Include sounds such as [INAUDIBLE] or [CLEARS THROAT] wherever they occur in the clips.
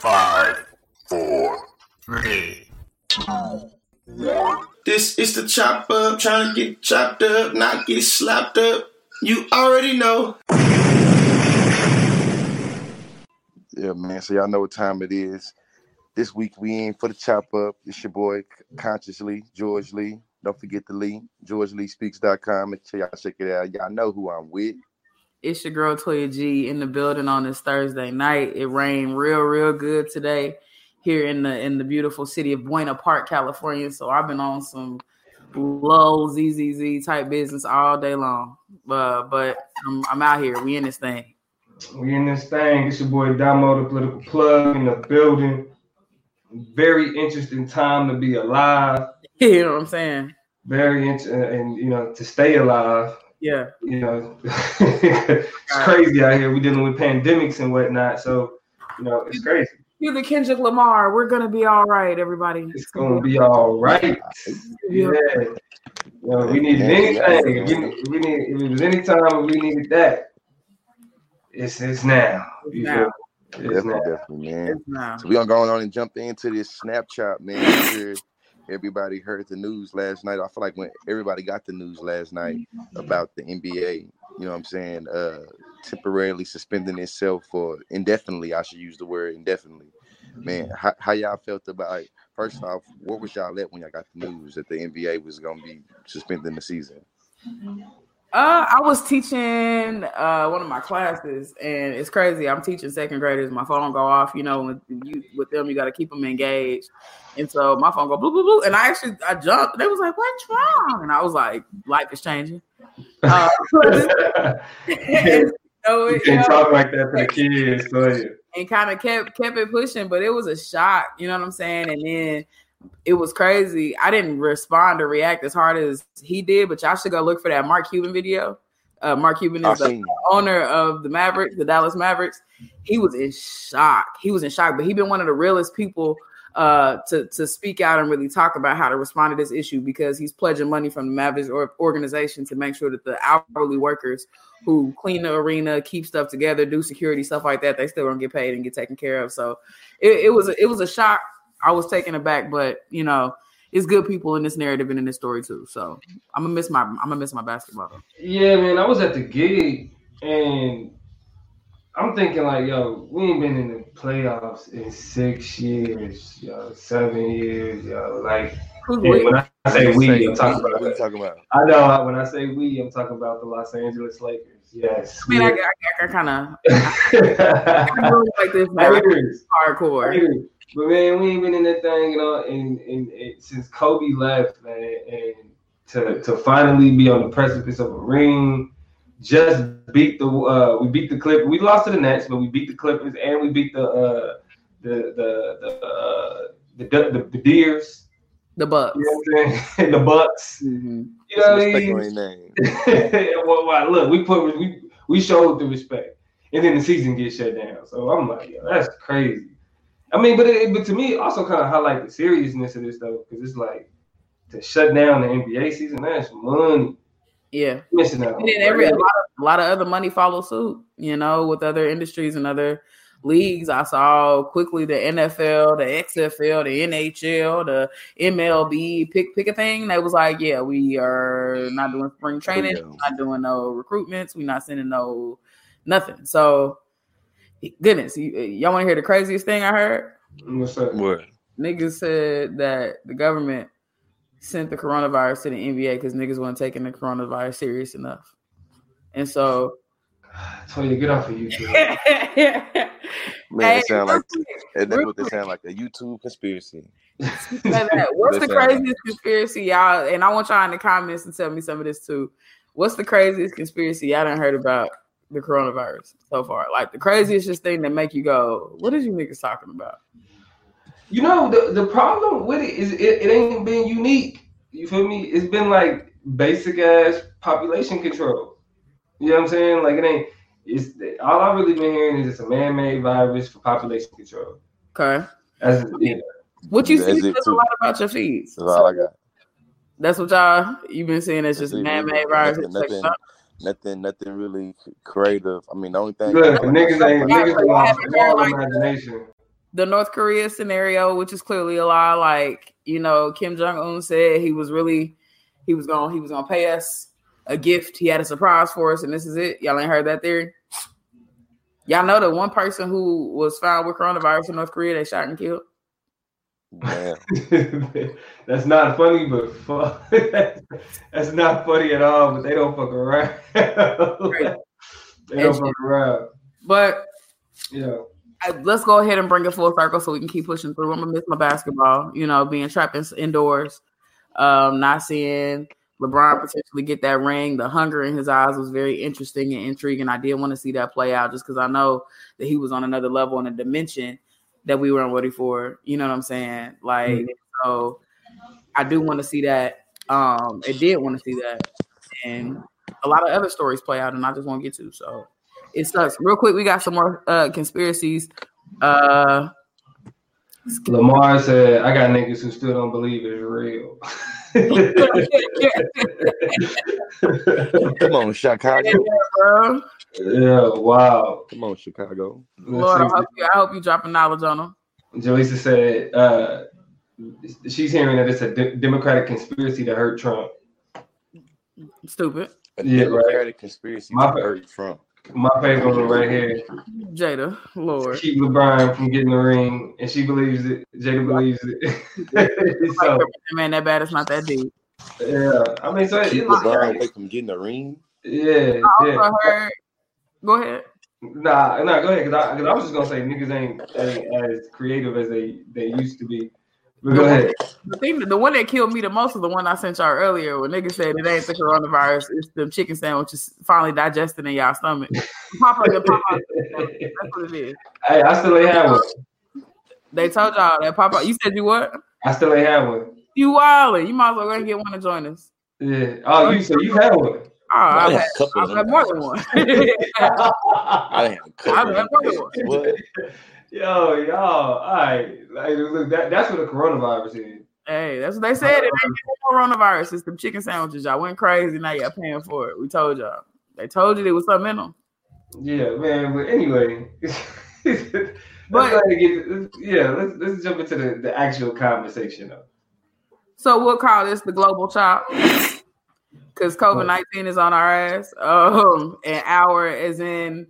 Five, four, three, two, one. This is the chop up, trying to get chopped up, not get slapped up. You already know. Yeah, man. So y'all know what time it is. This week we in for the chop up. It's your boy Consciously, George Lee. Don't forget the Lee, GeorgeLeeSpeaks.com. Make sure y'all check it out. Y'all know who I'm with. It's your girl Toya G in the building on this Thursday night. It rained real, real good today here in the in the beautiful city of Buena Park, California. So I've been on some low ZZZ type business all day long. Uh, but I'm, I'm out here. We in this thing. We in this thing. It's your boy Damo, the political plug in the building. Very interesting time to be alive. [LAUGHS] you know what I'm saying? Very interesting, and you know to stay alive. Yeah. You know, [LAUGHS] it's crazy out here. We're dealing with pandemics and whatnot. So you know, it's crazy. You're the Kendrick Lamar. We're gonna be all right, everybody. It's gonna be all right. Yeah. You know, we needed anything. We, we need if it was any time we needed that. It's it's now. You Now. feel? It's Definitely, now. definitely, man. Nah. So we gonna go on and jump into this Snapchat, man. Everybody heard the news last night. I feel like when everybody got the news last night mm-hmm. about the NBA, you know what I'm saying, uh temporarily suspending itself for indefinitely, I should use the word indefinitely. Man, mm-hmm. how, how y'all felt about it? First off, what was y'all at when y'all got the news that the NBA was gonna be suspending the season? Mm-hmm. Uh, I was teaching uh one of my classes, and it's crazy. I'm teaching second graders. My phone go off. You know, with you with them, you got to keep them engaged. And so my phone go blue, blue, blue, and I actually I jumped. They was like, "What's wrong?" And I was like, "Life is changing." [LAUGHS] Uh, and, [LAUGHS] so, You you know, talk like that to the kids. So yeah. and kind of kept kept it pushing, but it was a shock. You know what I'm saying? And then it was crazy. I didn't respond or react as hard as he did, but y'all should go look for that Mark Cuban video. Uh, Mark Cuban is the owner of the Mavericks, the Dallas Mavericks. He was in shock. He was in shock, but he been one of the realest people uh, to to speak out and really talk about how to respond to this issue because he's pledging money from the Mavericks or organization to make sure that the hourly workers who clean the arena, keep stuff together, do security stuff like that, they still gonna get paid and get taken care of. So it, it was a, it was a shock. I was taken aback, but you know, it's good people in this narrative and in this story too. So I'm gonna miss my I'm gonna miss my basketball. Yeah, man, I was at the gig and I'm thinking like, yo, we ain't been in the playoffs in six years, yo, seven years, yo. Like, Who's and we? when I say we, I'm talking about. you talking about? I know when I say we, I'm talking about the Los Angeles Lakers. Yes. I mean, I, I, I kind of I I really like this hear. I hardcore. Hear you. But man, we ain't been in that thing, you know, and, and, and since Kobe left, man, and to to finally be on the precipice of a ring, just beat the uh we beat the Clippers. We lost to the Nets, but we beat the Clippers and we beat the uh the the the uh, the, the, the Deers. The Bucks. You know what I'm [LAUGHS] the Bucks. hmm You know what I mean? their name. [LAUGHS] well, well, look, we put we we showed the respect, and then the season gets shut down. So I'm like, yo, that's crazy. I mean, but it, but to me, it also kind of highlight the seriousness of this though, because it's like to shut down the NBA season. That's money Yeah. missing out. And then every a lot, of, a lot of other money follow suit, you know, with other industries and other leagues. I saw quickly the NFL, the XFL, the NHL, the MLB pick pick a thing that was like, yeah, we are not doing spring training, Yeah. we're not doing no recruitments, we're not sending no nothing. So goodness, y- eh, y'all want to hear the craziest thing I heard? What's up? What? Niggas said that the government sent the coronavirus to the NBA because niggas weren't taking the coronavirus serious enough. And so [SIGHS] Tell you get off of YouTube. [LAUGHS] Man, Hey, it sound like real and that's what they sound like a YouTube conspiracy. [LAUGHS] What's the That like- craziest conspiracy, y'all? And I want y'all in the comments to tell me some of this too. What's the craziest conspiracy y'all done heard about the coronavirus so far? Like the craziest just thing that make you go, "What is you niggas talking about?" You know, the, the problem with it is it, it ain't been unique. You feel me? It's been like basic ass population control. You know what I'm saying? Like it ain't. It's all I've really been hearing is it's a man-made virus for population control. Okay, That's yeah. what you That's see says a lot about your feeds. That's all I got. That's what y'all you've been seeing. It's just man-made really. viruses. Nothing, nothing, nothing, nothing really creative. I mean, the only thing. Look, niggas ain't niggas lost all imagination. the North Korea scenario, which is clearly a lie. Like you know, Kim Jong Un said he was really he was gonna he was gonna pay us a gift. He had a surprise for us, and this is it. Y'all ain't heard that theory. Y'all know the one person who was found with coronavirus in North Korea they shot and killed. Man, [LAUGHS] that's not funny, but fu- [LAUGHS] that's not funny at all. But they don't fuck around. [LAUGHS] they don't fuck around. But You know, I, let's go ahead and bring it full circle so we can keep pushing through. I'm gonna miss my basketball. You know, being trapped in, indoors, um, not seeing LeBron potentially get that ring. The hunger in his eyes was very interesting and intriguing. I did want to see that play out just because I know that he was on another level and a dimension that we weren't ready for. You know what I'm saying? Like, Mhm. so I do want to see that. Um, it did want to see that, and a lot of other stories play out, and I just want to get to. So it sucks. Real quick, we got some more uh conspiracies. Uh, Lamar said, "I got niggas who still don't believe it's real." [LAUGHS] come on, Chicago. bro. yeah, wow. Come on, Chicago. Lord, I hope you, I hope you dropping knowledge on them. Jaleesa said uh, she's hearing that it's a de- Democratic conspiracy to hurt Trump. Stupid, A Yeah, right. Democratic conspiracy My to bad. hurt Trump. My favorite one right here. Jada. Lord, Keep LeBron from getting the ring, and she believes it. Jada believes it. [LAUGHS] so man, that bad is not that deep. yeah, I mean, so Keep it, LeBron away from getting the ring. yeah, yeah. heard. Go ahead. Nah, nah, go ahead. Cause I, cause I was just gonna say niggas ain't, ain't as creative as they they used to be. But go ahead. The thing, the one that killed me the most is the one I sent y'all earlier. When niggas said it ain't the coronavirus, it's the chicken sandwiches finally digested in y'all stomach. Pop up and pop out. That's what it is. Hey, I still ain't have one. They told y'all that pop out. You said you what? I still ain't have one. You wildin'. You might as well go and get one to join us. Yeah. Oh, you so you had one. Oh, I I've had had, a couple I've had more than one. [LAUGHS] I didn't have a couple. I've had more than one. Yo, y'all. All right. Like, look, that, that's what the coronavirus is. Hey, that's what they said. It ain't coronavirus. It's them chicken sandwiches. Y'all went crazy. Now y'all paying for it. We told y'all. They told you there was something in them. Yeah, man. But anyway, [LAUGHS] But- go ahead and get, yeah, let's let's jump into the, the actual conversation though. So we'll call this the global chop because COVID nineteen is on our ass. Um, and hour is in,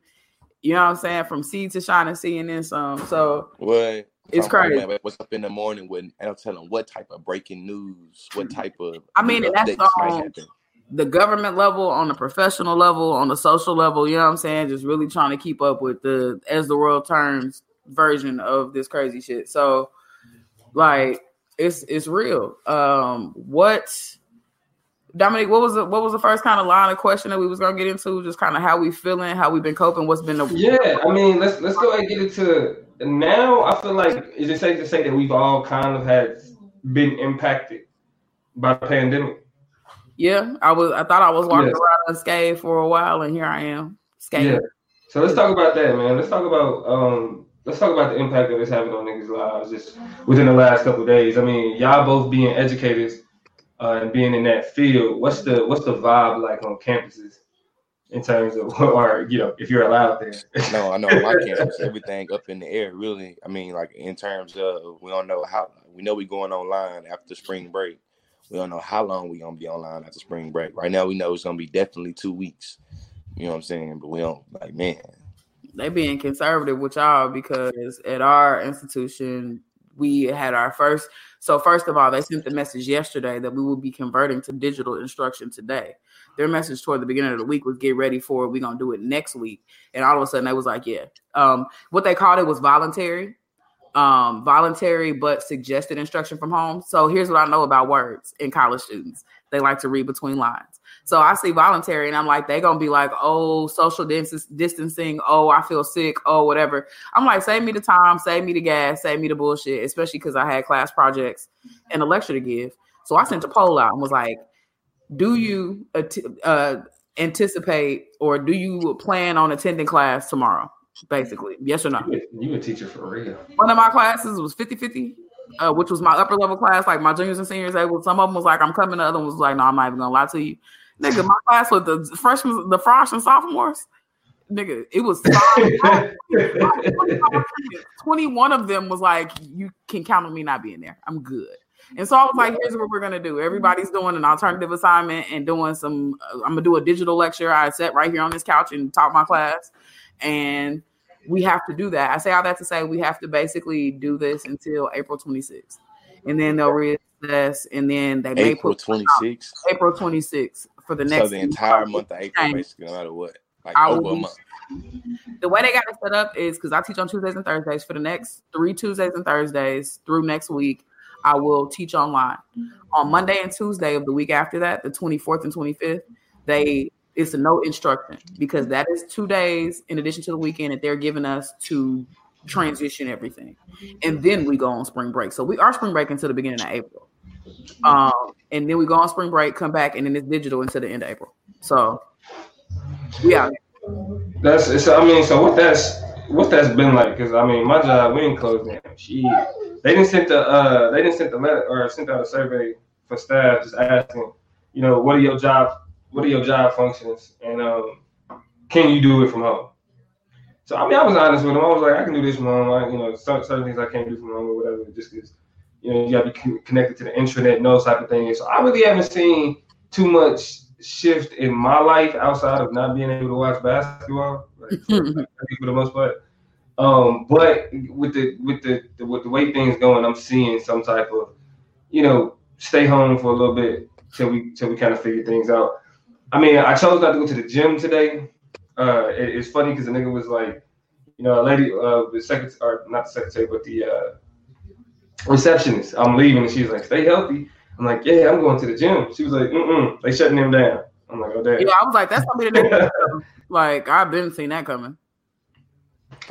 you know what I'm saying, from sea to shining sea and then some. So What? It's crazy. What's up in the morning when I don't tell them what type of breaking news, what type of I mean, and that's might the government level, on the professional level, on the social level, you know what I'm saying? Just really trying to keep up with the as the world turns version of this crazy shit. So like it's it's real. Um what Dominic, what was the what was the first kind of line of question that we was gonna get into? Just kind of how we feeling, how we've been coping, what's been the Yeah, I mean, let's let's go ahead and get into now. I feel like is it safe to say that we've all kind of had been impacted by the pandemic? yeah. I was I thought I was walking Yes. around unscathed for a while and here I am. Scathed. Yeah. So let's talk about that, man. Let's talk about um let's talk about the impact that it's having on niggas' lives just within the last couple of days. I mean, y'all both being educators uh, and being in that field, what's the what's the vibe like on campuses in terms of [LAUGHS] or you know, if you're allowed there? No, I know my campus, everything up in the air. Really, I mean, like in terms of we don't know how we know we going online after spring break. We don't know how long we gonna be online after spring break. Right now, we know it's gonna be definitely two weeks. You know what I'm saying? But we don't like, man. they being conservative with y'all because at our institution we had our first so first of all they sent the message yesterday that we will be converting to digital instruction today. Their message toward the beginning of the week was get ready for it. We're going to do it next week. And all of a sudden they was like yeah. Um, what they called it was voluntary um, voluntary but suggested instruction from home. So here's what i know about words in college students. They like to read between lines so I see voluntary and I'm like, they gonna be like, oh, social distancing. Oh, I feel sick. Oh, whatever. I'm like, save me the time, save me the gas, save me the bullshit, especially because I had class projects and a lecture to give. So I sent a poll out and was like, do you uh, anticipate or do you plan on attending class tomorrow? Basically, yes or no? You a- you a teacher for real. One of my classes was 50 50, uh, which was my upper level class. Like my juniors and seniors, Able, some of them was like, I'm coming. The other one was like, no, I'm not even gonna lie to you. Nigga, my class with the freshmen, the freshmen, sophomores, nigga, it was [LAUGHS] 21 of them was like, you can count on me not being there. I'm good. And so I was like, here's what we're gonna do. Everybody's doing an alternative assignment and doing some. Uh, I'm gonna do a digital lecture. I sat right here on this couch and taught my class, and we have to do that. I say all that to say we have to basically do this until April 26th, and then they'll reassess, and then they may April put 26th. April 26th for the next So the entire month of April, basically, no matter what. Like I over a month. the way they got it set up is because I teach on Tuesdays and Thursdays. For the next three Tuesdays and Thursdays through next week, I will teach online. On Monday and Tuesday of the week after that, the 24th and 25th, they it's a no instruction because that is two days in addition to the weekend that they're giving us to transition everything. And then we go on spring break. So we are spring break until the beginning of April. Um, and then we go on spring break, come back, and then it's digital until the end of April. So yeah. That's it's. I mean, so what that's what that's been like? Because I mean, my job we ain't closed down. She they didn't send the uh they didn't send the letter or sent out a survey for staff just asking, you know, what are your job what are your job functions and um can you do it from home? So I mean, I was honest with them. I was like, I can do this from home. I, you know, some certain things I can't do from home or whatever, just because you know you got to be con- connected to the intranet and those type of things. So I really haven't seen too much shift in my life outside of not being able to watch basketball, like, [LAUGHS] for, for the most part. Um, but with the with the, the with the way things going, I'm seeing some type of, you know, stay home for a little bit till we till we kind of figure things out. I mean, I chose not to go to the gym today. Uh, it- it's funny because the nigga was like, you know, a lady, uh, the secretary, or not the secretary, but the uh, receptionist. I'm leaving, and she was like, "Stay healthy." I'm like, "Yeah, I'm going to the gym." She was like, "Mm-mm, they shutting him down." I'm like, "Oh damn." Yeah, I was like, that's gonna be the next. [LAUGHS] like I've been seeing that coming.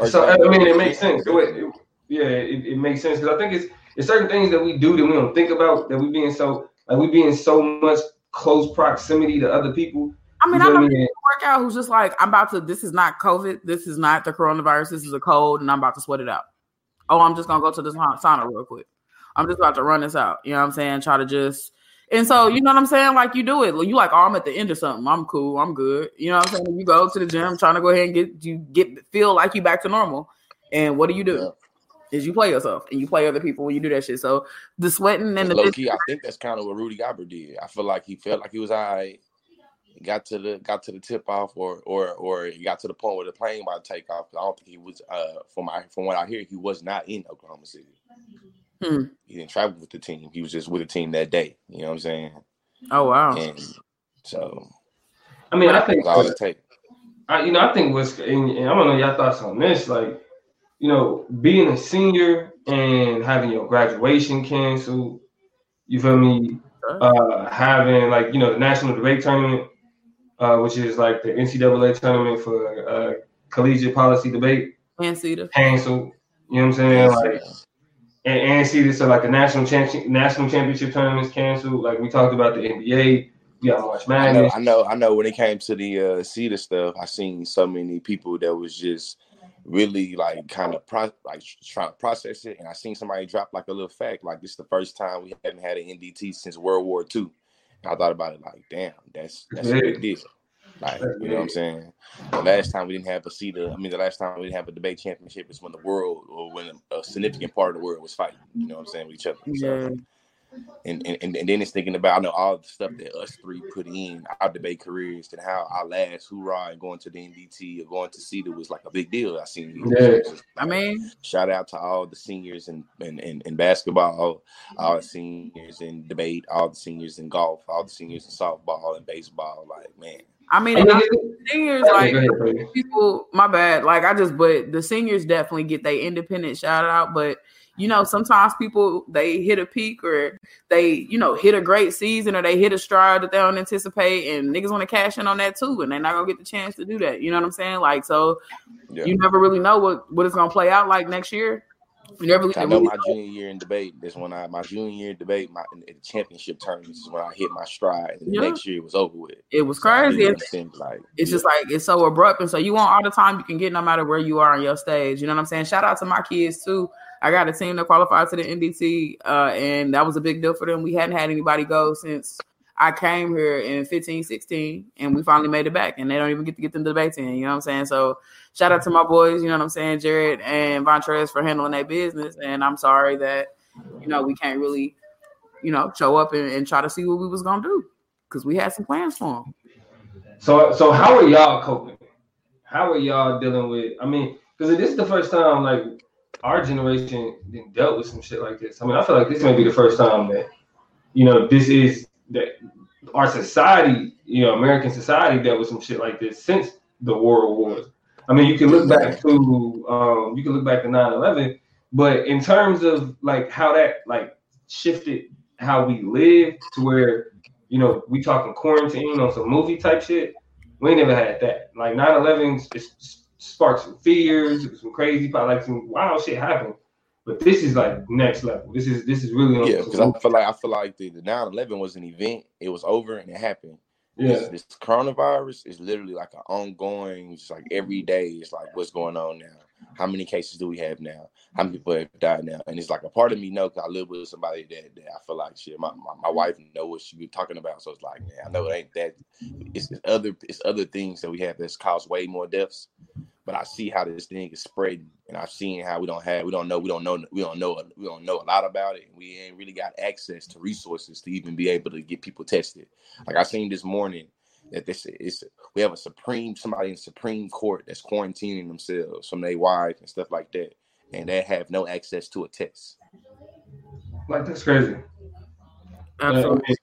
So I mean, it makes sense. It, it- yeah, it, it makes sense because I think it's it's certain things that we do that we don't think about that we being so like we be in so much close proximity to other people. I mean, You I know know what I mean? workout who's just like, I'm about to. This is not COVID. This is not the coronavirus. This is a cold, and I'm about to sweat it out. Oh, I'm just gonna go to this sauna real quick. I'm just about to run this out. You know what I'm saying? Try to just. And so, you know what I'm saying? Like you do it. You like, oh, I'm at the end of something. I'm cool. I'm good. You know what I'm saying? You go to the gym, trying to go ahead and get you get feel like you back to normal. And what do you do? Is you play yourself and you play other people when you do that shit. So the sweating and the low key, I think that's kind of what Rudy Gobert did. I feel like he felt like he was all right. Got to the got to the tip off, or or or he got to the point where the plane about to take off. I don't think he was. Uh, from my from what I hear, he was not in Oklahoma City. Hmm. He didn't travel with the team. He was just with the team that day. You know what I'm saying? Oh wow. And so I mean, I think that's all it takes. I, you know, I think what's and, and I don't know your thoughts on this, like, you know, being a senior and having your graduation canceled, you feel me? Uh, having like you know the national debate tournament, uh, which is like the NCAA tournament for uh, collegiate policy debate, And CEDA. canceled. You know what I'm saying? Like, and, and see this, so like the national champion, national championship tournaments canceled. Like we talked about the NBA, we got March I know, Madness. I know, I know. When it came to the uh, CEDA stuff, I seen so many people that was just really like kind of pro- like trying to process it, and I seen somebody drop like a little fact, like this is the first time we haven't had an NDT since World War II. And I thought about it like, damn, that's that's a big deal. Like, you know what I'm saying? The last time we didn't have a CEDA, I mean, the last time we didn't have a debate championship is when the world or when a significant part of the world was fighting. You know what I'm saying with each other. So, Yeah. And, and and and then it's thinking about I know all the stuff that us three put in our debate careers and how our last hoorah and going to the NDT or going to CEDA was like a big deal. I seen Yeah. it. I mean, Shout out to all the seniors in, in, in, in basketball, all the seniors in debate, all the seniors in golf, all the seniors in softball and baseball. Like, man, I mean, I and mean, I- seniors like people. My bad. Like I just, but the seniors definitely get their independent shout out. But you know, sometimes people they hit a peak or they, you know, hit a great season or they hit a stride that they don't anticipate, and niggas want to cash in on that too, and they're not gonna get the chance to do that. You know what I'm saying? Like, so yeah. you never really know what what it's gonna play out like next year. You never I really know know. my junior year in debate. That's when I my junior year debate, my in the championship tournaments is when I hit my stride, and the next year it was over with. It was So crazy. It's- like it's yeah. just like it's so abrupt and so you want all the time you can get no matter where you are on your stage you know what i'm saying shout out to my kids too i got a team that qualified to the ndt uh, and that was a big deal for them we hadn't had anybody go since I came here in 15, 16, and we finally made it back, and they don't even get to get them to the debates in. You know what I'm saying? So shout out to my boys. You know what I'm saying, Jared and Vontrez for handling their business, and I'm sorry that you know we can't really, you know, show up and, and try to see what we was gonna do because we had some plans for them. So, so how are y'all coping? How are y'all dealing with? I mean, because this is the first time like our generation dealt with some shit like this. I mean, I feel like this may be the first time that you know this is that our society, you know, American society dealt with some shit like this since the world wars. I mean, you can look back to um, you can look back to 9-11, but in terms of like how that like shifted how we live to where you know we talking quarantine on some movie type shit, we never had that. Like 9-11 sparked some fears, some crazy, probably like some wild shit happened. But this is like next level. This is this is really yeah. Because I feel like I feel like the, the 9-11 was an event. It was over and it happened. Yeah. This, this coronavirus is literally like an ongoing. It's like every day. It's like what's going on now. How many cases do we have now? How many people have died now? And it's like a part of me know because I live with somebody that, that I feel like shit. My, my, my wife know what she be talking about, so it's like man, I know it ain't that. It's, it's other it's other things that we have that's caused way more deaths but I see how this thing is spreading, and I've seen how we don't have, we don't know, we don't know, we don't know, we don't know a lot about it. We ain't really got access to resources to even be able to get people tested. Like I seen this morning that this is we have a supreme somebody in Supreme Court that's quarantining themselves from their wife and stuff like that, and they have no access to a test. Like that's crazy. Absolutely.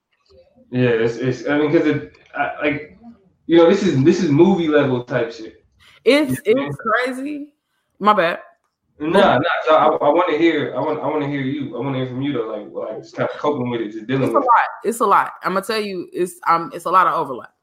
yeah, it's, it's I mean because it I, like you know this is this is movie level type shit. It's it's crazy. My bad. No, nah, no, nah, I, I want to hear. I want. I want to hear you. I want to hear from you though. Like, like just kind of coping with it, just dealing it's with a lot. It's a lot. I'm gonna tell you. It's um. It's a lot of overlap.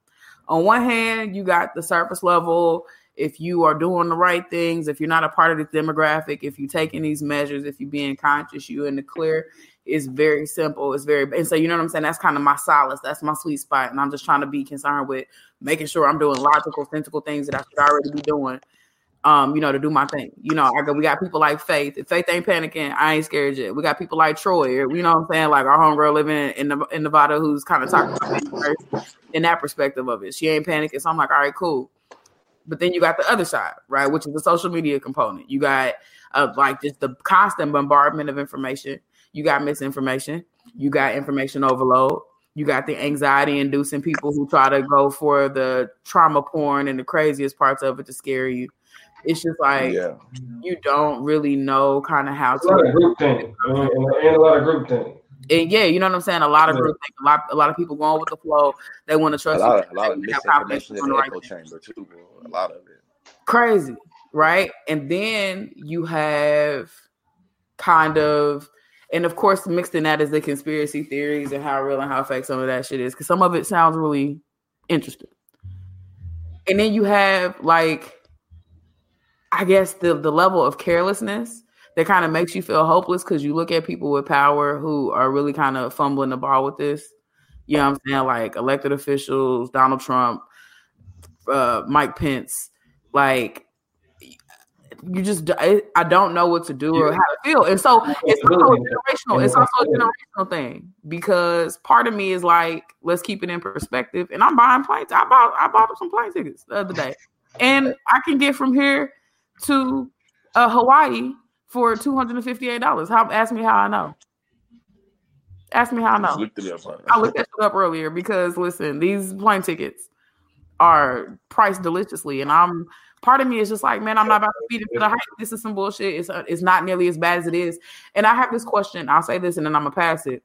On one hand, you got the surface level. If you are doing the right things, if you're not a part of the demographic, if you're taking these measures, if you're being conscious, you in the clear. It's very simple. It's very and so you know what I'm saying. That's kind of my solace. That's my sweet spot, and I'm just trying to be concerned with making sure I'm doing logical, sensible things that I should already be doing. Um, you know, to do my thing. You know, I go, we got people like Faith. If Faith ain't panicking, I ain't scared yet. We got people like Troy, you know what I'm saying? Like our homegirl living in in Nevada who's kind of talking in that perspective of it. She ain't panicking. So I'm like, all right, cool. But then you got the other side, right? Which is the social media component. You got uh, like just the constant bombardment of information you got misinformation, you got information overload, you got the anxiety inducing people who try to go for the trauma porn and the craziest parts of it to scare you. It's just like yeah. you don't really know kind of how to. A lot of group thing, and, and a lot of group thing. And yeah, you know what I'm saying. A lot of group things, a lot, a lot of people going with the flow. They want to trust. A lot, of, a lot of misinformation in the echo chamber too, bro. A lot of it. Crazy, right? And then you have kind of and of course, mixed in that is the conspiracy theories and how real and how fake some of that shit is. Because some of it sounds really interesting. And then you have like, I guess the the level of carelessness that kind of makes you feel hopeless because you look at people with power who are really kind of fumbling the ball with this. You know what I'm saying? Like elected officials, Donald Trump, uh, Mike Pence, like you just I don't know what to do or how to feel. And so it's also generational. It's also a generational thing because part of me is like, let's keep it in perspective. And I'm buying planes. I bought I bought some plane tickets the other day, and I can get from here to uh, Hawaii for two hundred and fifty eight dollars. How? Ask me how I know. Ask me how I know. Looked I looked that up earlier because listen, these plane tickets are priced deliciously, and I'm part of me is just like, man, I'm not about to feed into the hype. This is some bullshit. It's uh, it's not nearly as bad as it is. And I have this question. I'll say this, and then I'm gonna pass it.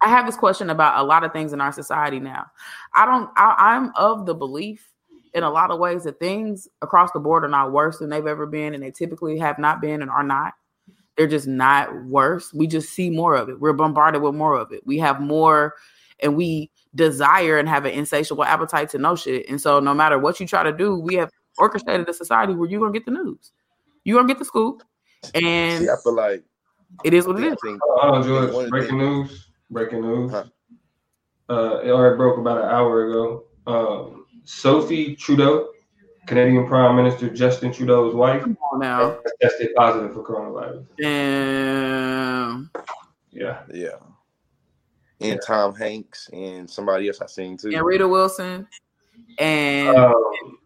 I have this question about a lot of things in our society now. I don't. I, I'm of the belief in a lot of ways that things across the board are not worse than they've ever been, and they typically have not been and are not. They're just not worse. We just see more of it. We're bombarded with more of it. We have more, and we desire and have an insatiable appetite to know shit. And so, no matter what you try to do, we have orchestrated a society where you're gonna get the news. You're gonna get the scoop. And See, I feel like it is what it is. Oh, George, breaking news. Breaking news. Huh. Uh, it already broke about an hour ago. Um, Sophie Trudeau, Canadian Prime Minister Justin Trudeau's wife, Come on now. tested positive for coronavirus. Damn. Yeah. Yeah. and Tom Hanks and somebody else I seen too. and Rita Wilson, and Um,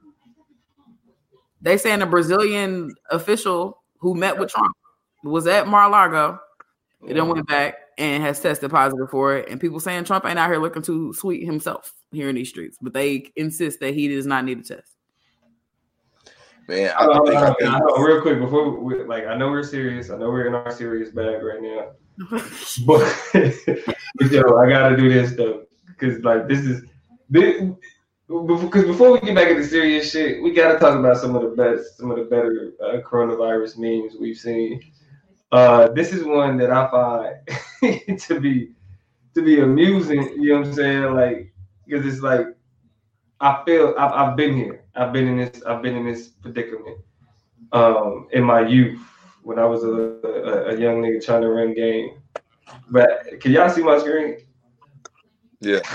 they saying a Brazilian official who met with Trump was at Mar-a-Lago. It then went back and has tested positive for it. And people saying Trump ain't out here looking too sweet himself here in these streets, but they insist that he does not need a test. Man, I, I, I think, I I, think I know, real quick before we, like I know we're serious. I know we're in our serious bag right now. [LAUGHS] But, but [LAUGHS] yo, I gotta do this though, because like this is this because before we get back into serious shit, we gotta talk about some of the best, some of the better uh, coronavirus memes we've seen. Uh, this is one that I find [LAUGHS] to be to be amusing. You know what I'm saying? Like because it's like I feel I've, I've been here. I've been in this. I've been in this predicament um, in my youth when I was a, a, a young nigga trying to run game. But can y'all see my screen? yeah. [LAUGHS]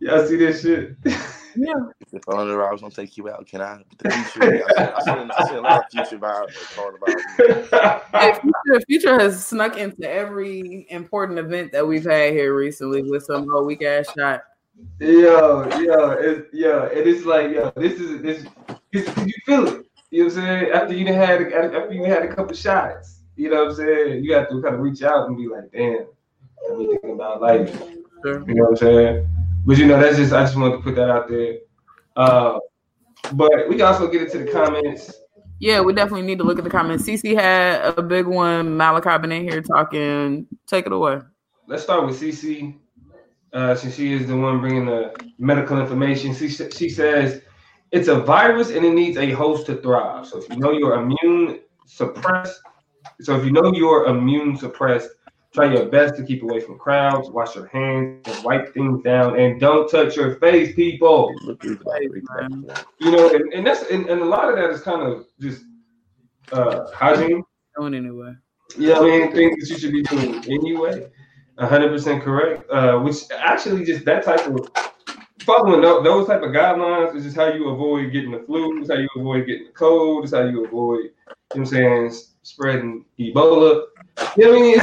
Y'all see this shit? [LAUGHS] Yeah. If I knew I was gonna take you out, can I? The future, I seen, I seen, I seen a lot of future vibes talking about. Hey, future, future has snuck into every important event that we've had here recently with some old weak ass shot. Yo, yeah, it, yo, it is like, yo, this is this. Cause, 'cause you feel it. You know what I'm saying? After you had after you had a couple shots, you know what I'm saying? You have to kind of reach out and be like, damn, I be thinking about life. Sure. You know what I'm saying? But you know, that's just I just wanted to put that out there. Uh, but we can also get into the comments. Yeah, we definitely need to look at the comments. CC had a big one. Malachi been in here talking. Take it away. Let's start with CC, uh, since she is the one bringing the medical information. She, she says it's a virus and it needs a host to thrive. So if you know you're immune suppressed, so if you know you're immune suppressed, try your best to keep away from crowds, wash your hands, and wipe things down, and don't touch your face, people. Look at that. You know, and, and that's and, and a lot of that is kind of just uh hygiene. Doing anyway. Yeah, I mean, things that you should be doing anyway. hundred percent correct. Uh, which actually just that type of following tho- those type of guidelines is just how you avoid getting the flu. It's how you avoid getting the cold. It's how you avoid, you know what I'm saying, spreading Ebola. You know what I mean?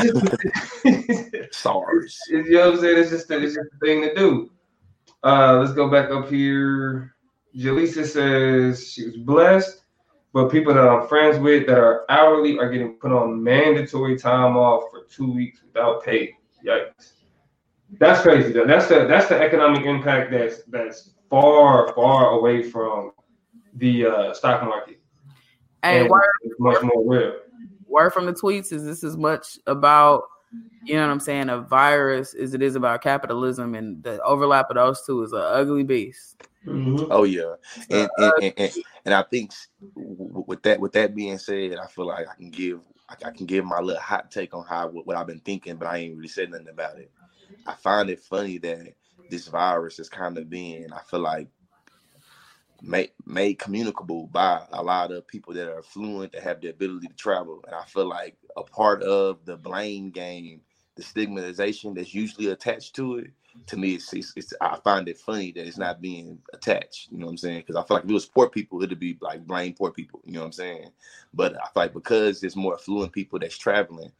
It's just, [LAUGHS] SARS. [LAUGHS] you know what I'm saying? It's just, a, it's just a thing to do. Uh, let's go back up here. Jaleesa says she was blessed, but people that I'm friends with that are hourly are getting put on mandatory time off for two weeks without pay. Yikes. That's crazy. though. That's the that's the economic impact that's that's far far away from the uh, stock market. Hey, And word, it's much more real. Word from the tweets is this as much about you know what I'm saying a virus as it is about capitalism, and the overlap of those two is an ugly beast. Mm-hmm. Oh yeah, and and, uh, and, and, and I think s- w- w- with that with that being said, I feel like I can give I I can give my little hot take on how what I've been thinking, but I ain't really said nothing about it. I find it funny that this virus is kind of being I feel like made made communicable by a lot of people that are fluent that have the ability to travel, and I feel like a part of the blame game, the stigmatization that's usually attached to it to me, it's, it's, it's I find it funny that it's not being attached. You know what I'm saying? Because I feel like if it was poor people, it'd be like blame poor people. You know what I'm saying? But I feel like because there's more affluent people that's traveling,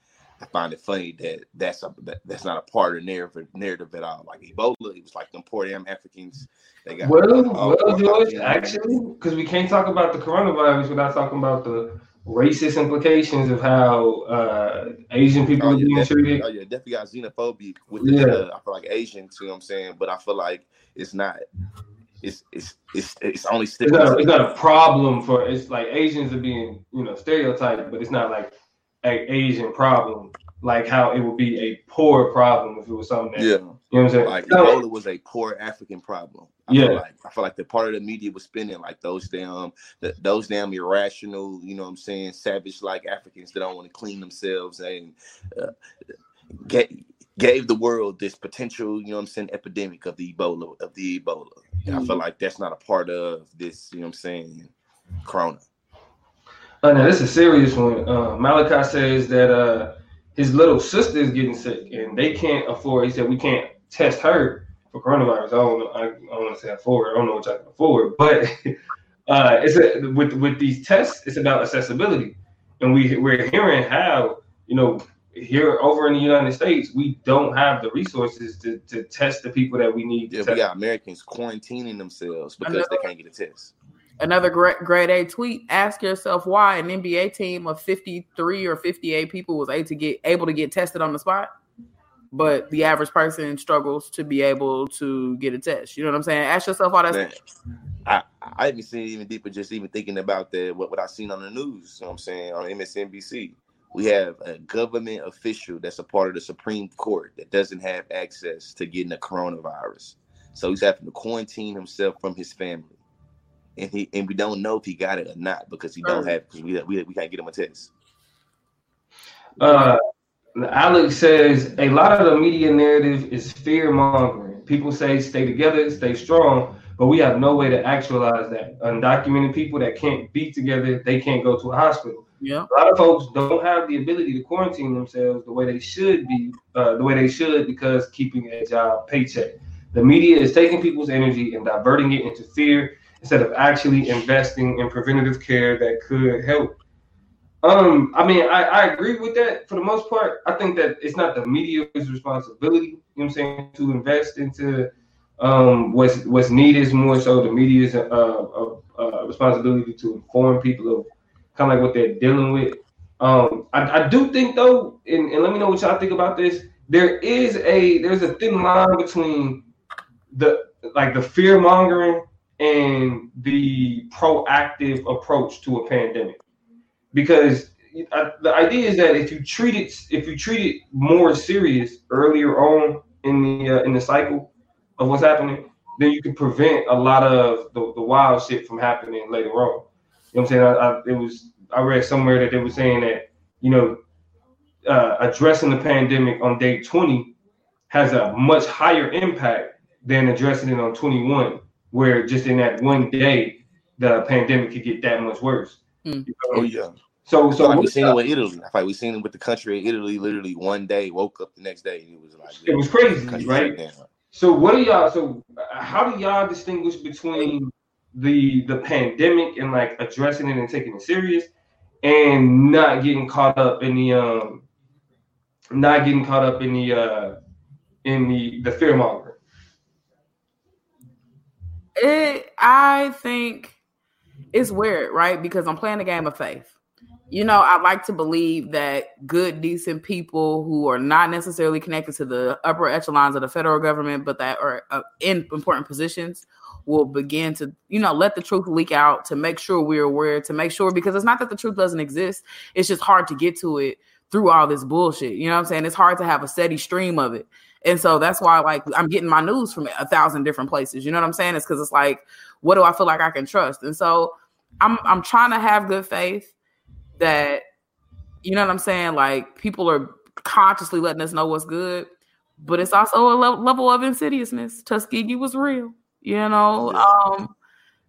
I find it funny that that's a, that, that's not a part of the narrative narrative at all. Like Ebola, it was like them poor damn Africans. They got Well, all well, George, actually, because we can't talk about the coronavirus without talking about the racist implications of how uh, Asian people Oh are being treated. oh yeah, definitely got xenophobia with the, Yeah. uh, I feel like Asians, you know what I'm saying? But I feel like it's not. It's it's it's it's only It's not, it's not a problem for it's like Asians are being you know stereotyped, but it's not like a Asian problem like how it would be a poor problem if it was something that Yeah. you know what I'm saying. like Ebola was a poor African problem. I Yeah. feel like I feel like the part of the media was spinning like those damn the, those damn irrational, you know what I'm saying, savage like Africans that don't want to clean themselves and uh, get gave the world this potential, you know what I'm saying, epidemic of the Ebola of the Ebola. And I feel like that's not a part of this, you know what I'm saying, corona. Oh, now this is a serious one. Uh, Malachi says that uh, his little sister is getting sick and they can't afford. He said we can't test her for coronavirus. I don't know. I, I don't want to say afford. I don't know what y'all can afford, but [LAUGHS] uh, it's a, with with these tests. It's about accessibility, and we we're hearing how you know here over in the United States, we don't have the resources to, to test the people that we need. Yeah, to we test. got Americans quarantining themselves because they can't get a test. Another great grade A tweet. Ask yourself why an NBA team of 53 or 58 people was able to get able to get tested on the spot, but the average person struggles to be able to get a test. You know what I'm saying? Ask yourself why that's Man, I I even seen it even deeper, just even thinking about that what, what I seen on the news. You know what I'm saying on MSNBC. We have a government official that's a part of the Supreme Court that doesn't have access to getting the coronavirus. So he's having to quarantine himself from his family. And he and we don't know if he got it or not because he don't have because we, we we can't get him a test. Uh, Alex says a lot of the media narrative is fear mongering. People say stay together, stay strong, but we have no way to actualize that. Undocumented people that can't be together, they can't go to a hospital. yeah. A lot of folks don't have the ability to quarantine themselves the way they should be, uh, the way they should, because keeping a job paycheck. The media is taking people's energy and diverting it into fear instead of actually investing in preventative care that could help. Um, I mean, I, I agree with that for the most part. I think that it's not the media's responsibility, you know what I'm saying, to invest into um, what's what's needed is more so the media's uh, uh, uh, responsibility to inform people of kind of like what they're dealing with. Um, I, I do think though, and, and let me know what y'all think about this. There is a there's a thin line between the like the fear mongering and the proactive approach to a pandemic, because I, the idea is that if you treat it if you treat it more serious earlier on in the uh, in the cycle of what's happening, then you can prevent a lot of the, the wild shit from happening later on. You know what I'm saying? I, I, it was I read somewhere that they were saying that you know uh, addressing the pandemic on day 20 has a much higher impact than addressing it on 21, where just in that one day the pandemic could get that much worse. Hmm. You know? Oh yeah. So So so like we what- seen it with Italy. I feel like we seen it with the country of Italy. Literally one day, woke up the next day, and it was like it was crazy, country right? So what do y'all? So uh, how do y'all distinguish between the the pandemic and like addressing it and taking it serious, and not getting caught up in the um, not getting caught up in the uh, in the the fear mongering? It, I think it's weird, right? Because I'm playing a game of faith. You know, I like to believe that good, decent people who are not necessarily connected to the upper echelons of the federal government, but that are uh, in important positions, will begin to, you know, let the truth leak out to make sure we're aware, to make sure, because it's not that the truth doesn't exist, it's just hard to get to it through all this bullshit. You know what I'm saying? It's hard to have a steady stream of it. And so that's why like I'm getting my news from a thousand different places. You know what I'm saying? It's because it's like, what do I feel like I can trust? And so I'm I'm trying to have good faith that you know what I'm saying? Like people are consciously letting us know what's good, but it's also a le- level of insidiousness. Tuskegee was real, you know. Um,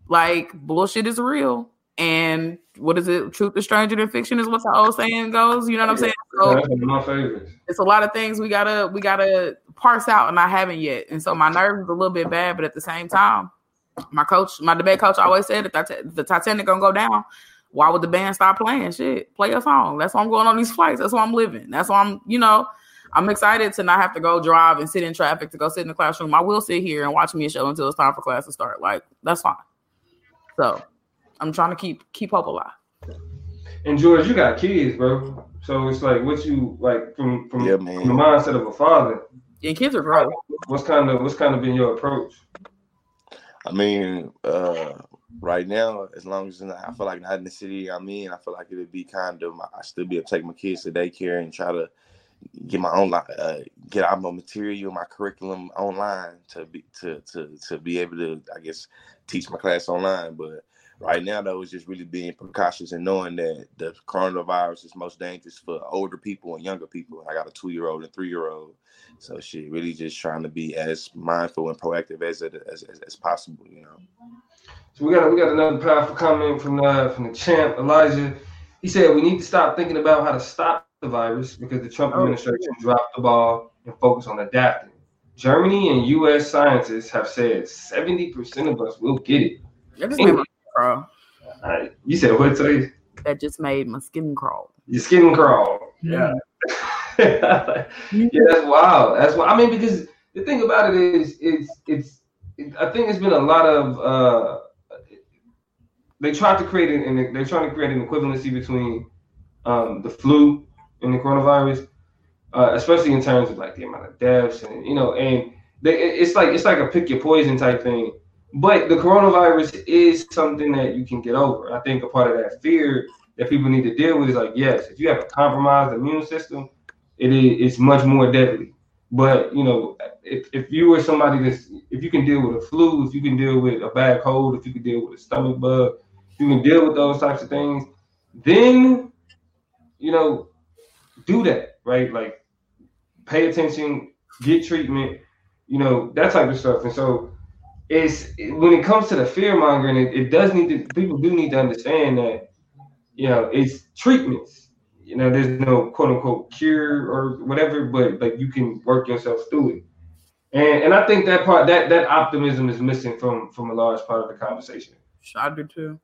like bullshit is real, and what is it? Truth is stranger than fiction is what the old saying goes. You know what I'm saying? So That's my favorites. it's a lot of things we gotta we gotta parse out, and I haven't yet. And so my nerves is a little bit bad, but at the same time, my coach, my debate coach, always said that the Titanic gonna go down. Why would the band stop playing? Shit, play a song. That's why I'm going on these flights. That's why I'm living. That's why I'm, you know, I'm excited to not have to go drive and sit in traffic to go sit in the classroom. I will sit here and watch me a show until it's time for class to start. Like that's fine. So I'm trying to keep keep hope alive. And George, you got kids, bro. So it's like what you like from from, Yeah, from the mindset of a father. And kids are grown. What's kind of what's kind of been your approach? I mean, uh, right now, as long as not, I feel like not in the city I'm in, I feel like it'd be kind of I still be able to take my kids to daycare and try to get my own li- uh, get out my material, my curriculum online to be to to to be able to I guess teach my class online. But right now, though, it's just really being precautious and knowing that the coronavirus is most dangerous for older people and younger people. I got a two year old and three year old, so shit, really just trying to be as mindful and proactive as it as, as, as possible, you know. So we got we got another powerful comment from the from the champ Elijah. He said we need to stop thinking about how to stop the virus because the Trump Oh, administration dropped the ball and focus on adapting. Germany and U.S. scientists have said 70% of us will get it. That just made my crawl. All right. You said what today? That just made my skin crawl. Your skin crawl. Yeah. yeah, [LAUGHS] that's wild. That's why I mean because the thing about it is it's it's it, I think it's been a lot of uh they tried to create an and they're trying to create an equivalency between um the flu and the coronavirus, uh, especially in terms of like the amount of deaths and you know and they, it's like it's like a pick your poison type thing. But the coronavirus is something that you can get over. I think a part of that fear that people need to deal with is like, yes, if you have a compromised immune system, it is it's much more deadly. But you know, if, if you were somebody that's if you can deal with a flu, if you can deal with a bad cold, if you can deal with a stomach bug, if you can deal with those types of things, then you know, do that, right? Like pay attention, get treatment, you know, that type of stuff. And so it's when it comes to the fear mongering, it, it does need to people do need to understand that, you know, it's treatments you know, there's no quote unquote cure or whatever, but like you can work yourself through it. And and I think that part that that optimism is missing from from a large part of the conversation. I do too.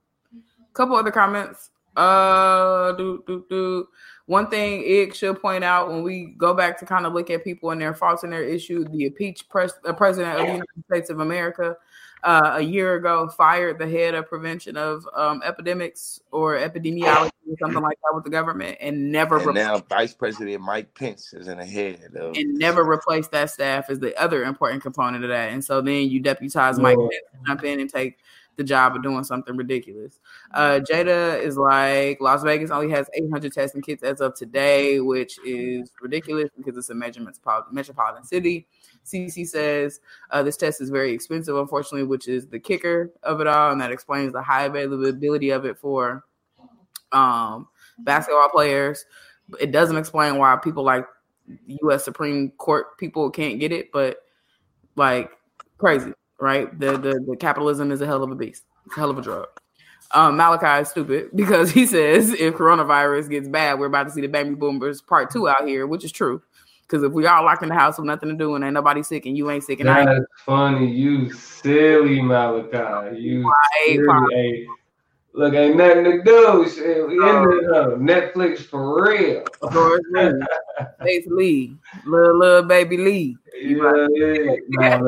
Couple other comments. Uh, do do do. One thing Ig should point out when we go back to kind of look at people and their faults and their issues, the impeached pres- the president of the United States of America uh, a year ago fired the head of prevention of um, epidemics or epidemiology or something like that with the government and never and now Vice President Mike Pence is in the head of and never replaced that staff is the other important component of that. And so then you deputize Mike Pence to jump in and take the job of doing something ridiculous. Uh, Jada is like Las Vegas only has 800 testing kits as of today, which is ridiculous because it's a metropolitan city. CC says uh, this test is very expensive, unfortunately, which is the kicker of it all, and that explains the high availability of it for um, basketball players. It doesn't explain why people like U.S. Supreme Court people can't get it, but like crazy, right? The the, the capitalism is a hell of a beast. It's a hell of a drug. Um, Malachi is stupid [LAUGHS] because he says if coronavirus gets bad, we're about to see the baby boomers part two out here, which is true. Because if we all locked in the house with nothing to do and ain't nobody sick and you ain't sick and That's I ain't funny. You silly Malachi. You silly. Look, ain't nothing to do. Shit. Uh, we in oh. Netflix for real. Face [LAUGHS] Lee. Little little baby Lee. Yeah, yeah. Nah,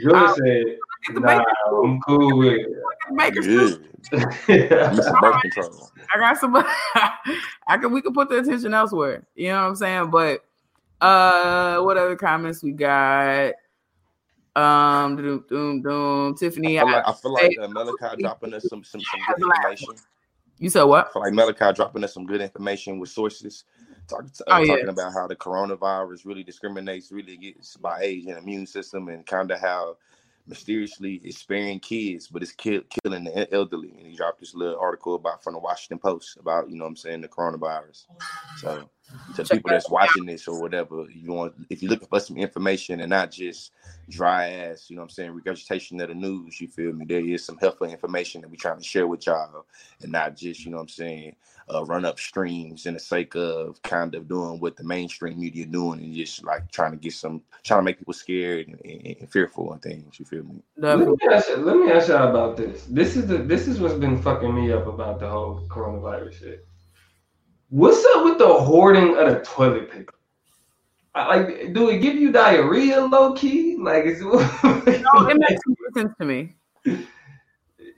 Julie uh, said, nah, I'm cool with it. Make it [LAUGHS] I got some. [LAUGHS] I can. We can put the attention elsewhere. You know what I'm saying? But uh, what other comments we got? Um, doom, doom, doom. Tiffany, I feel like, I feel like uh, Malachi dropping us some some, some good information. You said what? I feel like Malachi dropping us some good information with sources. Talk, uh, oh, talking yes. about how the coronavirus really discriminates, really gets by age and immune system, and kind of how mysteriously is sparing kids, but it's kill, killing the elderly. And he dropped this little article about from the Washington Post about, you know what I'm saying, the coronavirus. So to Check people that's watching this or whatever, you want if you're looking for some information and not just dry ass, you know what I'm saying, regurgitation of the news, you feel me? There is some helpful information that we're trying to share with y'all and not just, you know what I'm saying, uh, run up streams in the sake of kind of doing what the mainstream media doing and just like trying to get some trying to make people scared and, and, and fearful and things. You feel me? Let me, ask, let me ask y'all about this. This is the this is what's been fucking me up about the whole coronavirus shit. What's up with the hoarding of the toilet paper? Like, do it give you diarrhea, low key? Like, it's [LAUGHS] no, it makes complete sense to me.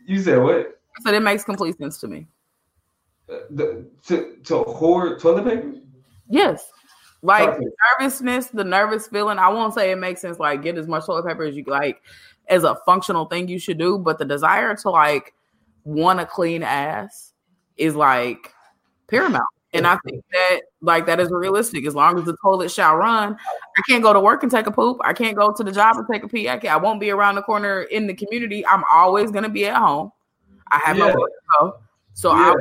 You said what? I said it makes complete sense to me uh, the, to to hoard toilet paper? Yes. Like the nervousness, the nervous feeling. I won't say it makes sense. Like get as much toilet paper as you like, as a functional thing you should do. But the desire to like want a clean ass is like paramount. And I think that like that is realistic. As long as the toilet shall run, I can't go to work and take a poop. I can't go to the job and take a pee. I, can't, I won't be around the corner in the community. I'm always gonna be at home. I have yeah. no to go. So yeah. I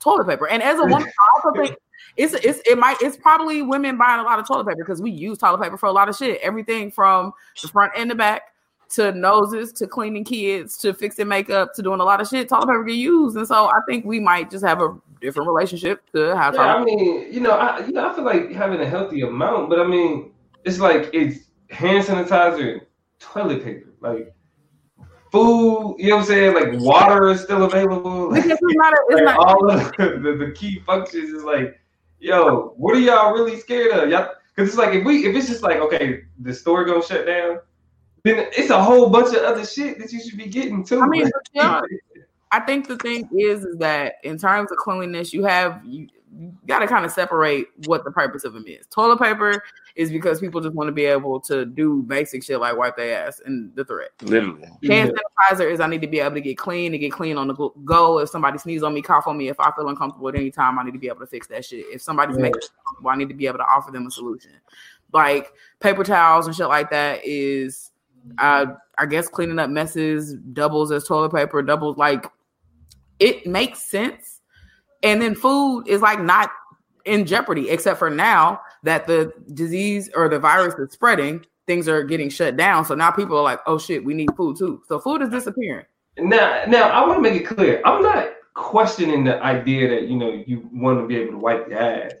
toilet paper. And as a woman, [LAUGHS] I also think it's it's it might it's probably women buying a lot of toilet paper because we use toilet paper for a lot of shit. Everything from the front and the back to noses to cleaning kids to fixing makeup to doing a lot of shit. Toilet paper get used, and so I think we might just have a different relationship to how. Yeah, I mean, you know, I you know I feel like having a healthy amount, but I mean, it's like it's hand sanitizer, toilet paper, like food, you know what I'm saying? Like water is still available. Like, it's not, a, it's like not, all of the, the, the, key functions is like yo, what are y'all really scared of? Y'all, because it's like if we if it's just like okay, the store gonna shut down, then it's a whole bunch of other shit that you should be getting too. I mean, yeah, I think the thing is, is that in terms of cleanliness, you have you, you got to kind of separate what the purpose of them is. Toilet paper is because people just want to be able to do basic shit like wipe their ass and the threat. Literally. Hand sanitizer is I need to be able to get clean and get clean on the go. If somebody sneezes on me, cough on me, if I feel uncomfortable at any time, I need to be able to fix that shit. If somebody's Yeah. making me uncomfortable, I need to be able to offer them a solution. Like paper towels and shit like that is, uh, I guess cleaning up messes doubles as toilet paper, doubles like it makes sense. And then food is like not in jeopardy, except for now that the disease or the virus is spreading, things are getting shut down. So now people are like, oh shit, we need food too. So food is disappearing. Now, now I want to make it clear. I'm not questioning the idea that you know you want to be able to wipe your ass.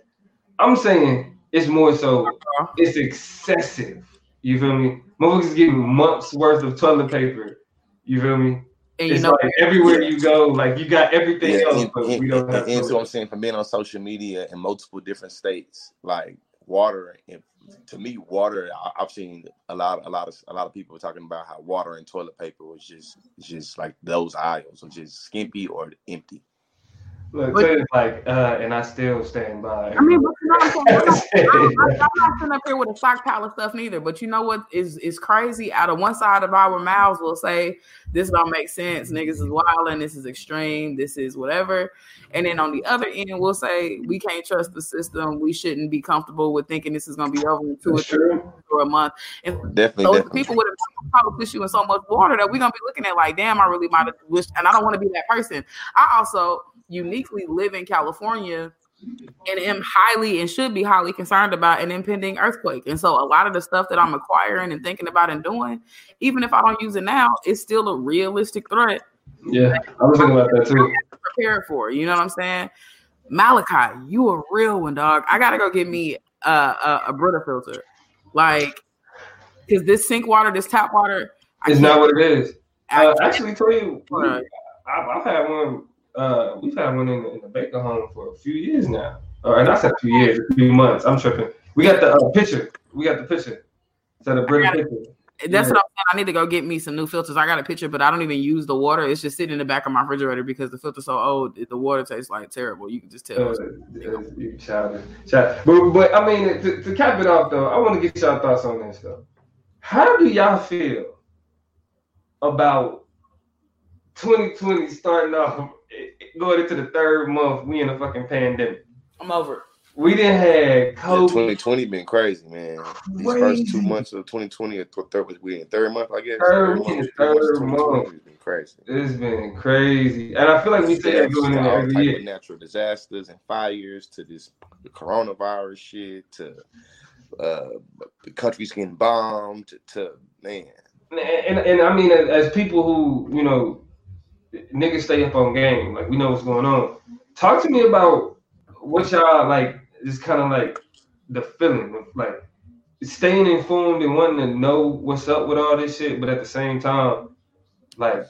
I'm saying it's more so uh-huh. it's excessive. You feel me? Motherfuckers getting months worth of toilet paper. You feel me? And you it's know, like everywhere you go, like you got everything Yeah, else, and, but and, we don't and, have. and so I'm toilet. saying from being on social media in multiple different states, like water and to me, water. I- I've seen a lot, a lot of, a lot of people talking about how water and toilet paper was just, just like those aisles, are just skimpy or empty. Look, But- so it's like, uh, and I still stand by. I mean, but you know what I'm saying? I'm not- I'm not [LAUGHS] sitting up here with a stockpile of stuff neither. But you know what is is crazy? Out of one side of our mouths, we'll say this don't make sense. Niggas is wilding. This is extreme. This is whatever. And then on the other end, we'll say we can't trust the system. We shouldn't be comfortable with thinking this is going to be over in two or three or a month. And Definitely, so definitely. people with a probably tissue and so much water that we're gonna be looking at like, damn, I really might have wished, and I don't want to be that person. I also uniquely live in California and am highly and should be highly concerned about an impending earthquake. And so a lot of the stuff that I'm acquiring and thinking about and doing, even if I don't use it now, it's still a realistic threat Yeah, I was thinking about that too. prepared for. You know what I'm saying? Malachi, you a real one, dog. I gotta go get me a a, a Brita filter, like, because this sink water, this tap water, I It's can't- what it is. I Uh, actually, tell you, I've, I've had one. Uh, we've had one in the, in the Baker home for a few years now. Or not a few years, a few months. I'm tripping. We got the uh, picture. We got the picture. So the British picture. That's what I'm saying. I need to go get me some new filters. I got a picture, but I don't even use the water. It's just sitting in the back of my refrigerator because the filter's so old. The water tastes like terrible. You can just tell. Uh, uh, you. Child- But, but I mean, to, to cap it off though, I want to get y'all thoughts on this though. How do y'all feel about 2020 starting off, going into the third month? We in a fucking pandemic. I'm over it. We didn't have Yeah, COVID. 2020 been crazy, man. These first two months of 2020, or th- third, we in third month, I guess. Third, we month, in three months of third 2020 month. has been crazy. It's been crazy, and I feel like we say that going to into every year. natural disasters and fires to this coronavirus shit to uh, the countries getting bombed to, to man. And, and, and I mean, as, as people who you know, niggas stay up on game, like we know what's going on. Talk to me about what y'all like. Just kind of like the feeling of like staying informed and wanting to know what's up with all this shit, but at the same time, like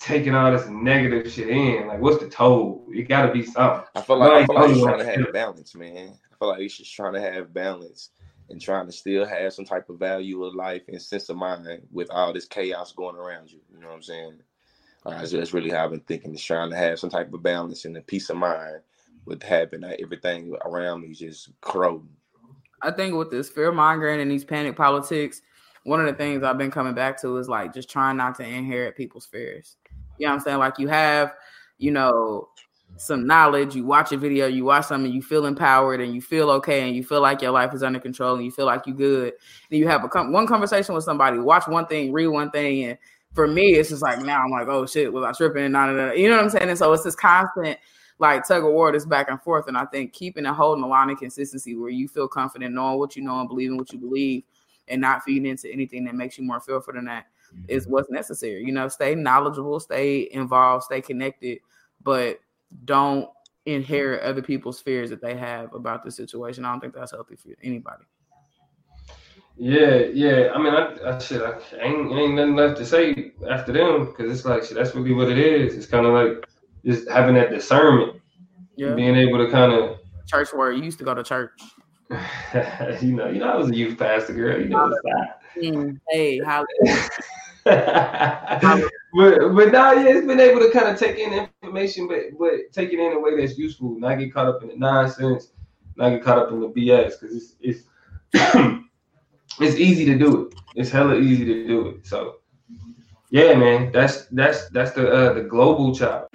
taking all this negative shit in. Like, what's the toll? It got to be something. I feel like I feel like trying to have balance, man. I feel like he's just trying to have balance and trying to still have some type of value of life and sense of mind with all this chaos going around you. You know what I'm saying? Uh, really how I've been thinking. Is trying to have some type of balance and a peace of mind with having uh, everything around me just corroding. I think with this fear mongering and these panic politics, one of the things I've been coming back to is like just trying not to inherit people's fears. You know what I'm saying? Like you have, you know, some knowledge, you watch a video, you watch something, you feel empowered and you feel okay and you feel like your life is under control and you feel like you're good. Then you have a one conversation with somebody, watch one thing, read one thing, and for me, it's just like now I'm like, oh shit, was I tripping? Nah, nah, nah. You know what I'm saying? And so it's this constant like tug of war, this back and forth. And I think keeping and holding a line of consistency where you feel confident knowing what you know and believing what you believe and not feeding into anything that makes you more fearful than that mm-hmm. is what's necessary. You know, stay knowledgeable, stay involved, stay connected, but don't inherit other people's fears that they have about the situation. I don't think that's healthy for anybody. Yeah, yeah. I mean, I, I shit, I ain't ain't nothing left to say after them because it's like shit, that's really what it is. It's kind of like just having that discernment, Yeah. being able to kind of church where you used to go to church. [LAUGHS] you know, you know, I was a youth pastor, girl. You know that. Mm, hey, how? [LAUGHS] but but now yeah, it's been able to kind of take in information, but but take it in a way that's useful, not get caught up in the nonsense, not get caught up in the BS, because it's it's [CLEARS THROAT] it's easy to do it. It's hella easy to do it. So yeah, man, that's that's that's the uh, the global chop.